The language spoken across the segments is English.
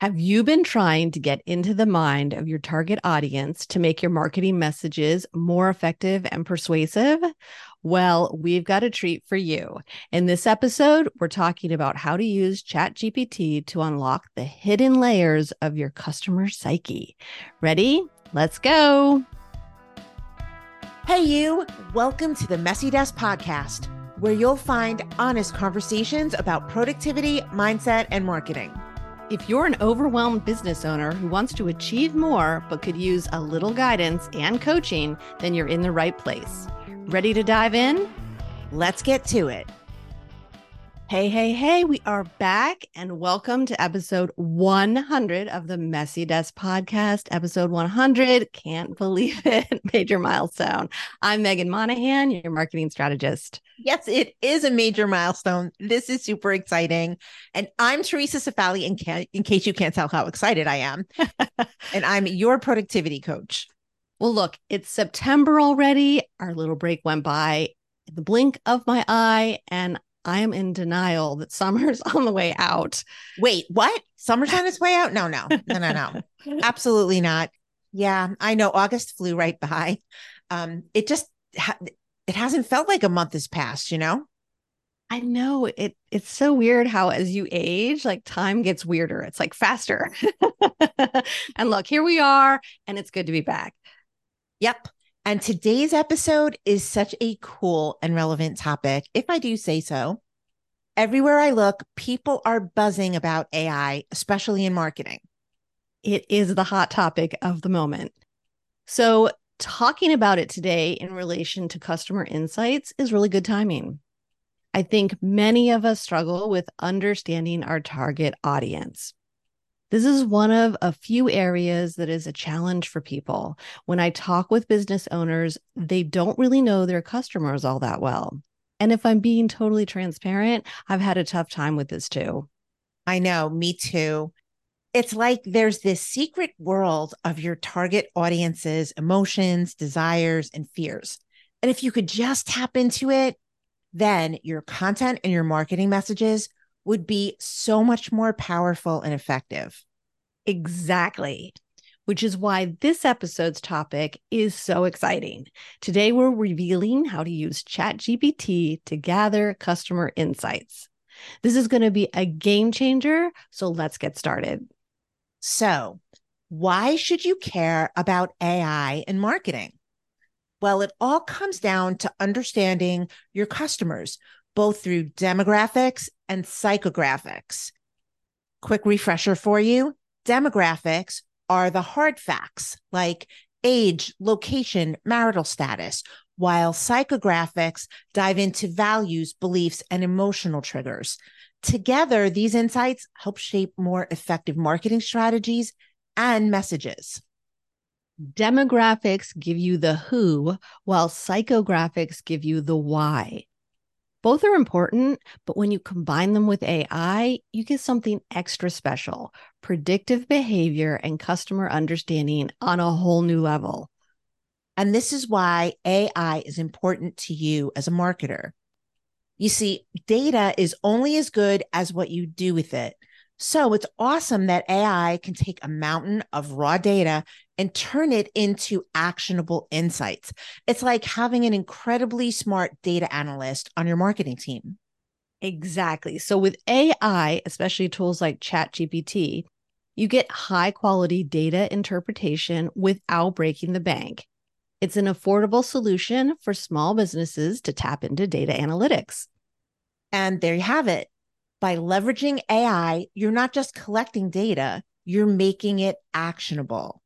Have you been trying to get into the mind of your target audience to make your marketing messages more effective and persuasive? Well, we've got a treat for you. In this episode, we're talking about how to use ChatGPT to unlock the hidden layers of your customer psyche. Ready? Let's go. Hey, you. Welcome to the Messy Desk Podcast, where you'll find honest conversations about productivity, mindset, and marketing. If you're an overwhelmed business owner who wants to achieve more but could use a little guidance and coaching, then you're in the right place. Ready to dive in? Let's get to it. Hey, hey, hey, we are back and welcome to episode 100 of the Messy Desk podcast. Episode 100. Can't believe it. Major milestone. I'm Meghan Monaghan, your marketing strategist. Yes, it is a major milestone. This is super exciting. And I'm Theresa Cifali, in, ca- in case you can't tell how excited I am. and I'm your productivity coach. Well, look, it's September already. Our little break went by the blink of my eye, and I am in denial that summer's on the way out. Wait, what? Summer's on its way out? No, no, no, no, no. Absolutely not. Yeah, I know August flew right by. Um, it just ha- it hasn't felt like a month has passed, you know? I know it it's so weird how as you age, like time gets weirder. It's like faster. and look, here we are, and it's good to be back. Yep. And today's episode is such a cool and relevant topic, if I do say so. Everywhere I look, people are buzzing about AI, especially in marketing. It is the hot topic of the moment. So, talking about it today in relation to customer insights is really good timing. I think many of us struggle with understanding our target audience. This is one of a few areas that is a challenge for people. When I talk with business owners, they don't really know their customers all that well. And if I'm being totally transparent, I've had a tough time with this too. I know, me too. It's like there's this secret world of your target audience's emotions, desires, and fears. And if you could just tap into it, then your content and your marketing messages would be so much more powerful and effective. Exactly. Which is why this episode's topic is so exciting. Today, we're revealing how to use ChatGPT to gather customer insights. This is going to be a game changer. So let's get started. So, why should you care about AI in marketing? Well, it all comes down to understanding your customers, both through demographics and psychographics. Quick refresher for you demographics are the hard facts like age, location, marital status, while psychographics dive into values, beliefs, and emotional triggers. Together, these insights help shape more effective marketing strategies and messages. Demographics give you the who, while psychographics give you the why. Both are important, but when you combine them with AI, you get something extra special predictive behavior and customer understanding on a whole new level. And this is why AI is important to you as a marketer. You see, data is only as good as what you do with it. So it's awesome that AI can take a mountain of raw data and turn it into actionable insights. It's like having an incredibly smart data analyst on your marketing team. Exactly. So with AI, especially tools like ChatGPT, you get high quality data interpretation without breaking the bank. It's an affordable solution for small businesses to tap into data analytics. And there you have it by leveraging AI, you're not just collecting data, you're making it actionable.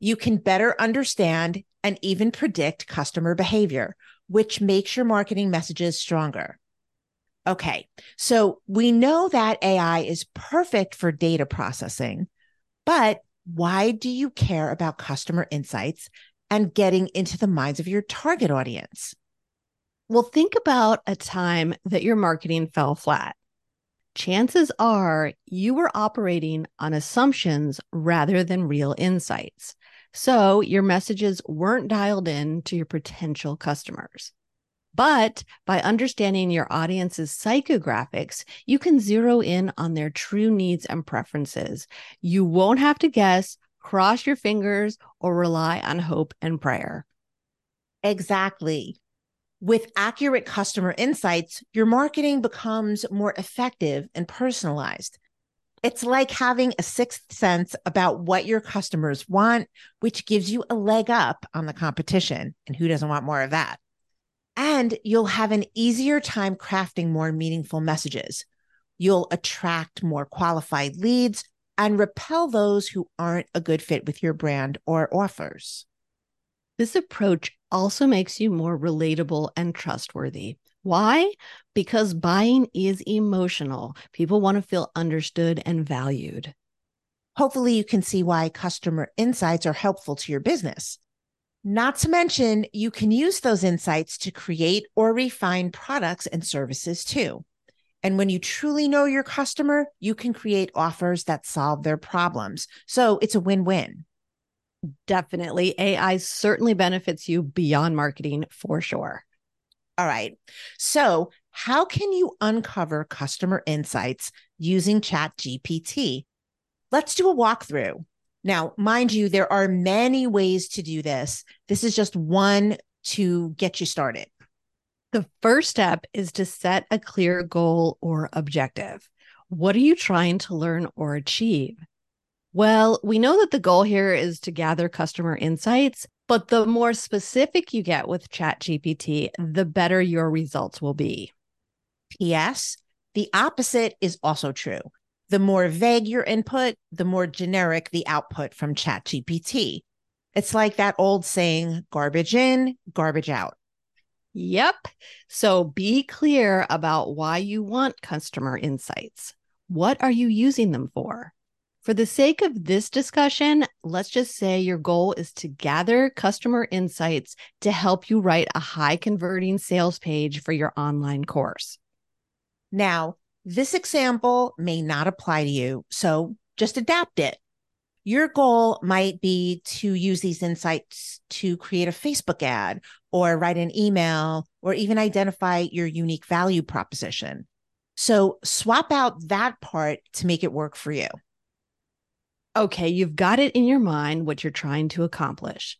You can better understand and even predict customer behavior, which makes your marketing messages stronger. Okay, so we know that AI is perfect for data processing, but why do you care about customer insights and getting into the minds of your target audience? Well, think about a time that your marketing fell flat chances are you were operating on assumptions rather than real insights. So your messages weren't dialed in to your potential customers. But by understanding your audience's psychographics, you can zero in on their true needs and preferences. You won't have to guess, cross your fingers, or rely on hope and prayer. Exactly. With accurate customer insights, your marketing becomes more effective and personalized. It's like having a sixth sense about what your customers want, which gives you a leg up on the competition. And who doesn't want more of that? And you'll have an easier time crafting more meaningful messages. You'll attract more qualified leads and repel those who aren't a good fit with your brand or offers. This approach also makes you more relatable and trustworthy. Why? Because buying is emotional. People want to feel understood and valued. Hopefully, you can see why customer insights are helpful to your business. Not to mention, you can use those insights to create or refine products and services too. And when you truly know your customer, you can create offers that solve their problems. So it's a win win. Definitely. AI certainly benefits you beyond marketing for sure. All right. So, how can you uncover customer insights using ChatGPT? Let's do a walkthrough. Now, mind you, there are many ways to do this. This is just one to get you started. The first step is to set a clear goal or objective. What are you trying to learn or achieve? Well, we know that the goal here is to gather customer insights but the more specific you get with ChatGPT, the better your results will be. P.S. The opposite is also true. The more vague your input, the more generic the output from ChatGPT. It's like that old saying garbage in, garbage out. Yep. So be clear about why you want customer insights. What are you using them for? For the sake of this discussion, let's just say your goal is to gather customer insights to help you write a high converting sales page for your online course. Now, this example may not apply to you, so just adapt it. Your goal might be to use these insights to create a Facebook ad or write an email or even identify your unique value proposition. So swap out that part to make it work for you. Okay, you've got it in your mind what you're trying to accomplish.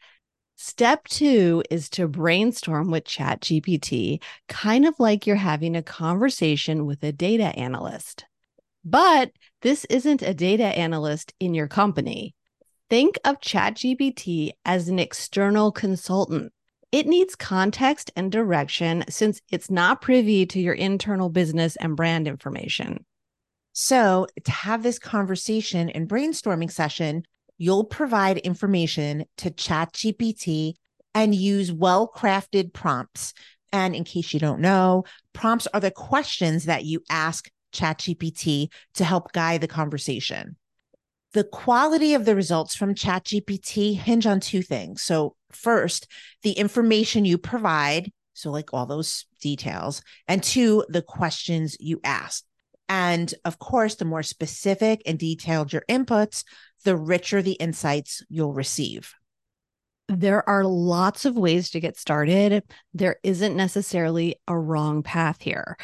Step two is to brainstorm with ChatGPT, kind of like you're having a conversation with a data analyst. But this isn't a data analyst in your company. Think of ChatGPT as an external consultant. It needs context and direction since it's not privy to your internal business and brand information. So, to have this conversation and brainstorming session, you'll provide information to ChatGPT and use well crafted prompts. And in case you don't know, prompts are the questions that you ask ChatGPT to help guide the conversation. The quality of the results from ChatGPT hinge on two things. So, first, the information you provide, so like all those details, and two, the questions you ask. And of course, the more specific and detailed your inputs, the richer the insights you'll receive. There are lots of ways to get started. There isn't necessarily a wrong path here,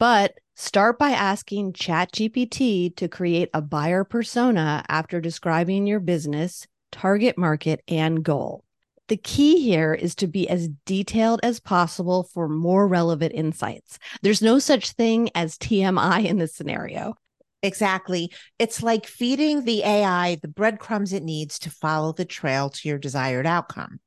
but start by asking ChatGPT to create a buyer persona after describing your business, target market, and goal. The key here is to be as detailed as possible for more relevant insights. There's no such thing as TMI in this scenario. Exactly. It's like feeding the AI the breadcrumbs it needs to follow the trail to your desired outcome.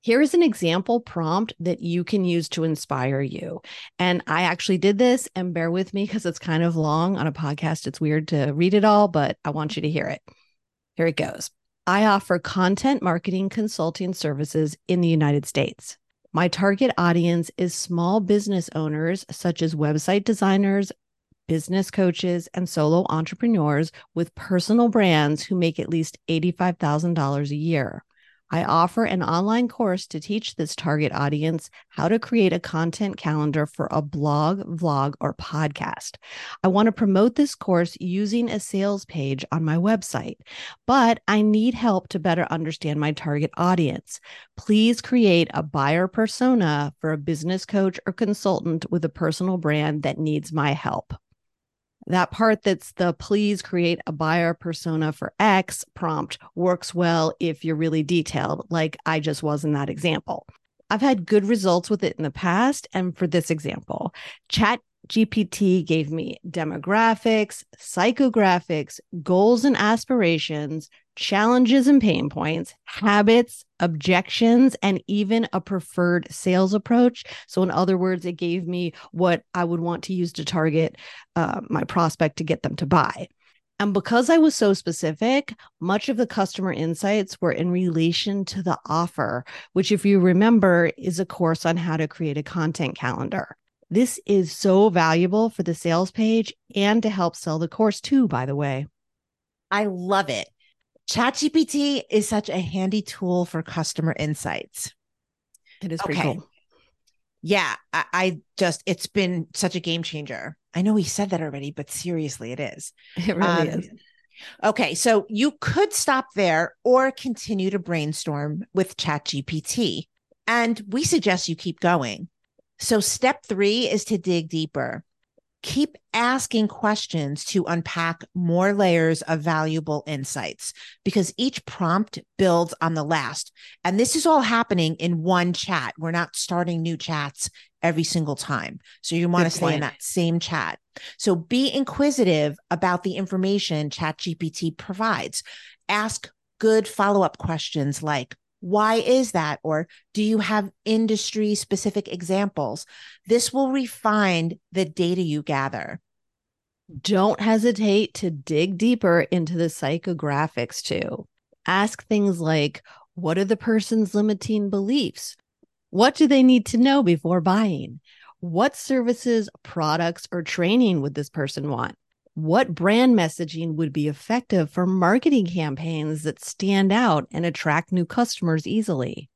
Here is an example prompt that you can use to inspire you. And I actually did this, and bear with me because it's kind of long on a podcast. It's weird to read it all, but I want you to hear it. Here it goes. I offer content marketing consulting services in the United States. My target audience is small business owners, such as website designers, business coaches, and solo entrepreneurs with personal brands who make at least $85,000 a year. I offer an online course to teach this target audience how to create a content calendar for a blog, vlog, or podcast. I want to promote this course using a sales page on my website, but I need help to better understand my target audience. Please create a buyer persona for a business coach or consultant with a personal brand that needs my help that part that's the please create a buyer persona for X prompt works well if you're really detailed, like I just was in that example. I've had good results with it in the past. And for this example, Chat GPT gave me demographics, psychographics, goals and aspirations, challenges and pain points, habits, objections, and even a preferred sales approach. So, in other words, it gave me what I would want to use to target uh, my prospect to get them to buy. And because I was so specific, much of the customer insights were in relation to the offer, which, if you remember, is a course on how to create a content calendar. This is so valuable for the sales page and to help sell the course too, by the way. I love it. ChatGPT is such a handy tool for customer insights. It is pretty okay. cool. Yeah, I, I, just, it's been such a game changer. I know we said that already, but seriously, it is. It really um, is. Okay, so you could stop there or continue to brainstorm with ChatGPT. And we suggest you keep going. So, step three is to dig deeper. Keep asking questions to unpack more layers of valuable insights because each prompt builds on the last. And this is all happening in one chat. We're not starting new chats every single time. So, you want to stay in that same chat. So, be inquisitive about the information ChatGPT provides. Ask good follow up questions like, why is that? Or do you have industry specific examples? This will refine the data you gather. Don't hesitate to dig deeper into the psychographics too. Ask things like what are the person's limiting beliefs? What do they need to know before buying? What services, products, or training would this person want? What brand messaging would be effective for marketing campaigns that stand out and attract new customers easily?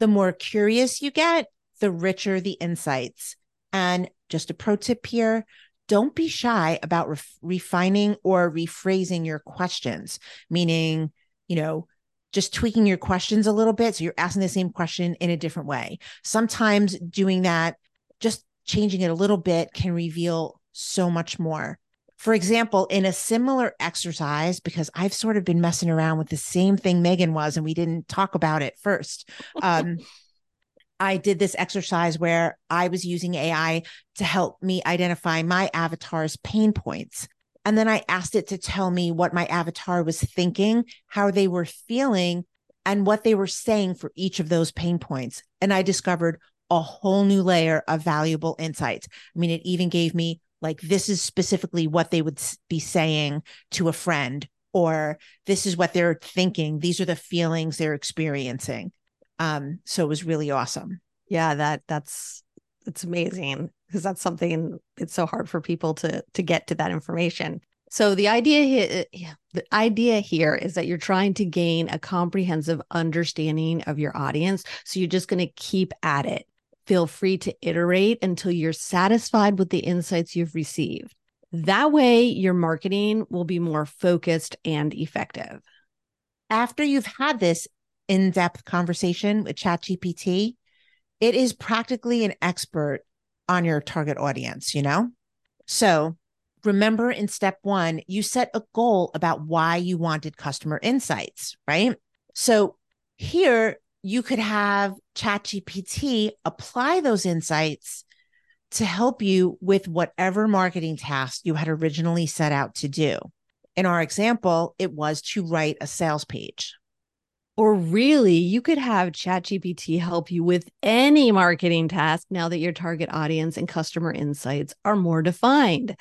The more curious you get, the richer the insights. And just a pro tip here don't be shy about ref- refining or rephrasing your questions, meaning, you know, just tweaking your questions a little bit. So you're asking the same question in a different way. Sometimes doing that, just changing it a little bit can reveal so much more. For example, in a similar exercise, because I've sort of been messing around with the same thing Meghan was, and we didn't talk about it first. Um, I did this exercise where I was using AI to help me identify my avatar's pain points. And then I asked it to tell me what my avatar was thinking, how they were feeling, and what they were saying for each of those pain points. And I discovered a whole new layer of valuable insights. I mean, it even gave me like this is specifically what they would be saying to a friend or this is what they're thinking. These are the feelings they're experiencing. Um so it was really awesome. Yeah that that's it's amazing because that's something it's so hard for people to to get to that information. So the idea here the idea here is that you're trying to gain a comprehensive understanding of your audience so you're just going to keep at it Feel free to iterate until you're satisfied with the insights you've received. That way, your marketing will be more focused and effective. After you've had this in depth conversation with ChatGPT, it is practically an expert on your target audience, you know? So remember in step one, you set a goal about why you wanted customer insights, right? So here you could have ChatGPT apply those insights to help you with whatever marketing task you had originally set out to do. In our example, it was to write a sales page. Or really, you could have ChatGPT help you with any marketing task now that your target audience and customer insights are more defined.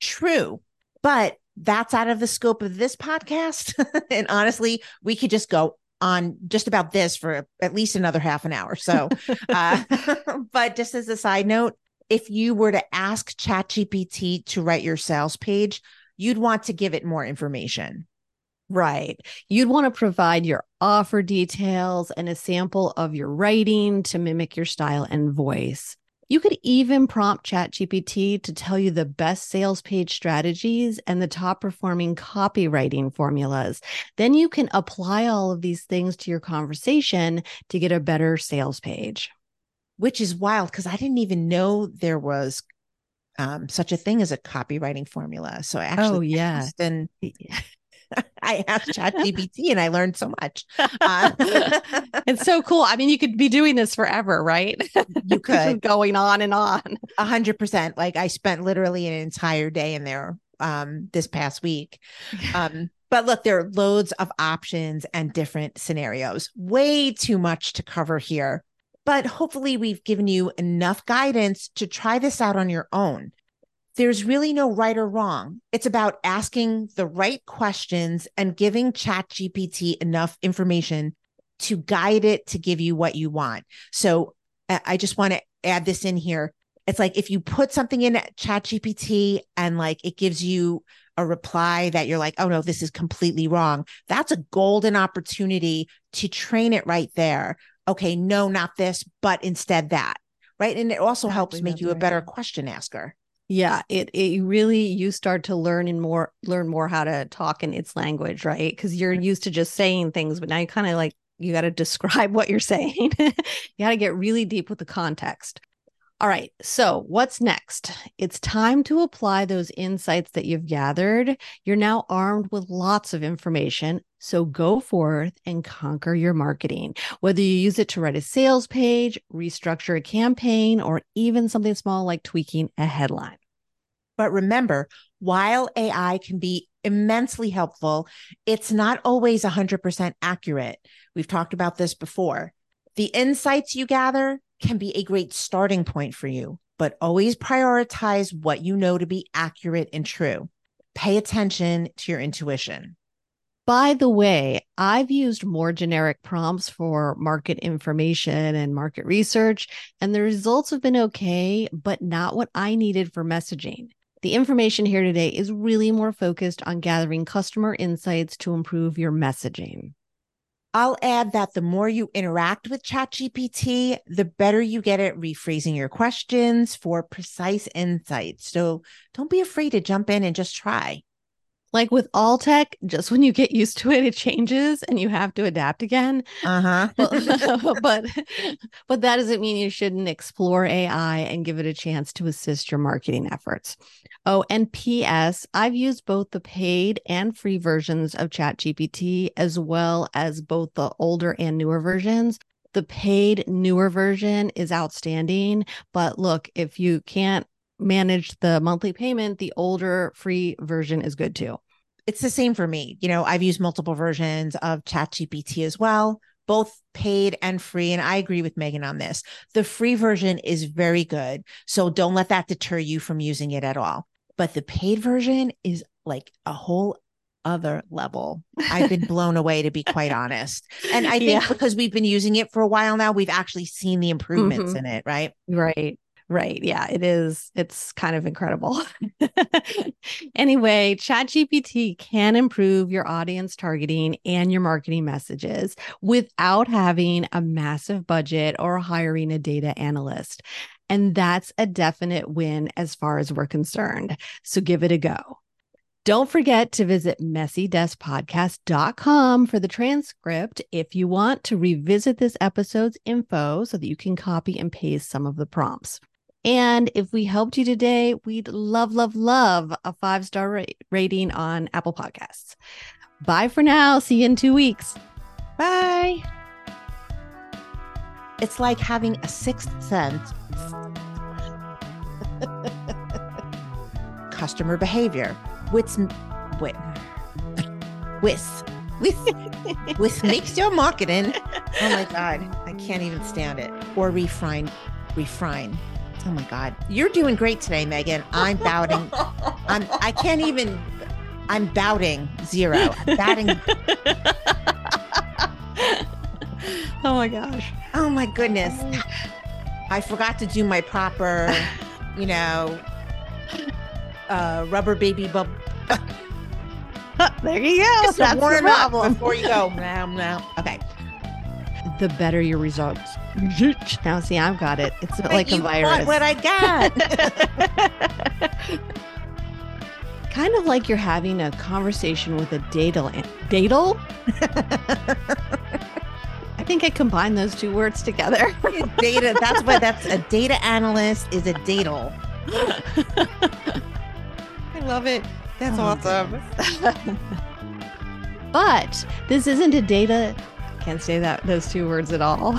True. But that's out of the scope of this podcast. and honestly, we could just go on just about this for at least another half an hour. So, uh, but just as a side note, if you were to ask ChatGPT to write your sales page, you'd want to give it more information. Right. You'd want to provide your offer details and a sample of your writing to mimic your style and voice. You could even prompt ChatGPT to tell you the best sales page strategies and the top performing copywriting formulas. Then you can apply all of these things to your conversation to get a better sales page. Which is wild because I didn't even know there was um, such a thing as a copywriting formula. So I actually oh, yeah. and I asked ChatGPT and I learned so much. Uh, it's so cool. I mean, you could be doing this forever, right? You could going on and on. A hundred percent. Like I spent literally an entire day in there um, this past week. Um, but look, there are loads of options and different scenarios. Way too much to cover here. But hopefully, we've given you enough guidance to try this out on your own there's really no right or wrong. It's about asking the right questions and giving ChatGPT enough information to guide it to give you what you want. So I just want to add this in here. It's like if you put something in ChatGPT and like it gives you a reply that you're like, oh no, this is completely wrong. That's a golden opportunity to train it right there. Okay, no, not this, but instead that. Right. And it also helps make you a better question asker. Yeah, it it really you start to learn and more learn more how to talk in its language, right? Because you're used to just saying things, but now you kind of like you got to describe what you're saying. you got to get really deep with the context. All right, so what's next? It's time to apply those insights that you've gathered. You're now armed with lots of information. So go forth and conquer your marketing. Whether you use it to write a sales page, restructure a campaign, or even something small like tweaking a headline. But remember, while AI can be immensely helpful, it's not always 100% accurate. We've talked about this before. The insights you gather can be a great starting point for you, but always prioritize what you know to be accurate and true. Pay attention to your intuition. By the way, I've used more generic prompts for market information and market research, and the results have been okay, but not what I needed for messaging. The information here today is really more focused on gathering customer insights to improve your messaging. I'll add that the more you interact with ChatGPT, the better you get at rephrasing your questions for precise insights. So don't be afraid to jump in and just try like with all tech, just when you get used to it, it changes and you have to adapt again. Uh-huh. but but that doesn't mean you shouldn't explore AI and give it a chance to assist your marketing efforts. Oh, and PS, I've used both the paid and free versions of ChatGPT as well as both the older and newer versions. The paid newer version is outstanding, but look, if you can't manage the monthly payment, the older free version is good too. It's the same for me. You know, I've used multiple versions of ChatGPT as well, both paid and free. And I agree with Meghan on this. The free version is very good. So don't let that deter you from using it at all. But the paid version is like a whole other level. I've been blown away to be quite honest. And I think yeah. because we've been using it for a while now, we've actually seen the improvements mm-hmm. in it, right? Right. Right. Yeah, it is. It's kind of incredible. anyway, ChatGPT can improve your audience targeting and your marketing messages without having a massive budget or hiring a data analyst. And that's a definite win as far as we're concerned. So give it a go. Don't forget to visit messydeskpodcast.com for the transcript if you want to revisit this episode's info so that you can copy and paste some of the prompts. And if we helped you today, we'd love, love, love a five star ra- rating on Apple Podcasts. Bye for now. See you in two weeks. Bye. It's like having a sixth sense. Customer behavior. With, with, with, with, with makes your marketing. Oh my God. I can't even stand it. Or refine, refine. Oh my God. You're doing great today, Meghan. I'm bouting. I'm I can't even I'm bouting zero. I'm batting. oh my gosh. Oh my goodness. I forgot to do my proper, you know, uh rubber baby bub there you go. Just That's warm up problem. before you go. Now, now. Okay. The better your results. Now, see, I've got it. It's like a virus. what I got. kind of like you're having a conversation with a datal. Datal? I think I combined those two words together. data. That's what that's a data analyst is a datal. I love it. That's Oh, awesome. but this isn't a data. Can't say that those two words at all.